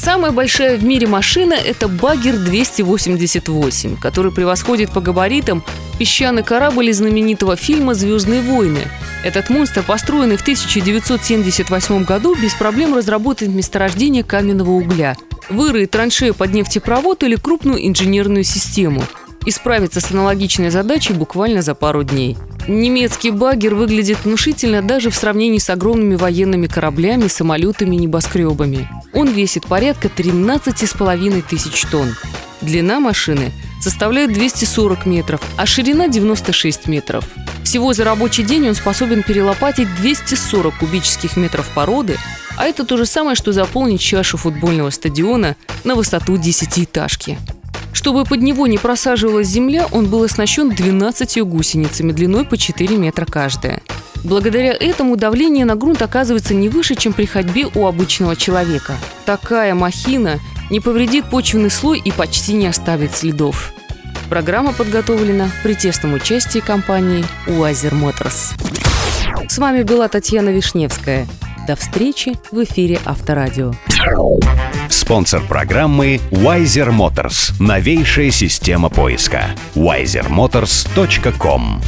Самая большая в мире машина – это Баггер 288, который превосходит по габаритам песчаный корабль из знаменитого фильма «Звездные войны». Этот монстр, построенный в 1978 году, без проблем разработает месторождение каменного угля, выроет траншею под нефтепровод или крупную инженерную систему и справится с аналогичной задачей буквально за пару дней – Немецкий баггер выглядит внушительно даже в сравнении с огромными военными кораблями, самолетами и небоскребами. Он весит порядка 13,5 тысяч тонн. Длина машины составляет 240 метров, а ширина 96 метров. Всего за рабочий день он способен перелопатить 240 кубических метров породы, а это то же самое, что заполнить чашу футбольного стадиона на высоту десятиэтажки. Чтобы под него не просаживалась земля, он был оснащен 12 гусеницами длиной по 4 метра каждая. Благодаря этому давление на грунт оказывается не выше, чем при ходьбе у обычного человека. Такая махина не повредит почвенный слой и почти не оставит следов. Программа подготовлена при тесном участии компании «Уазер Моторс». С вами была Татьяна Вишневская. До встречи в эфире Авторадио. Спонсор программы Wiser Motors. Новейшая система поиска. wisermotors.com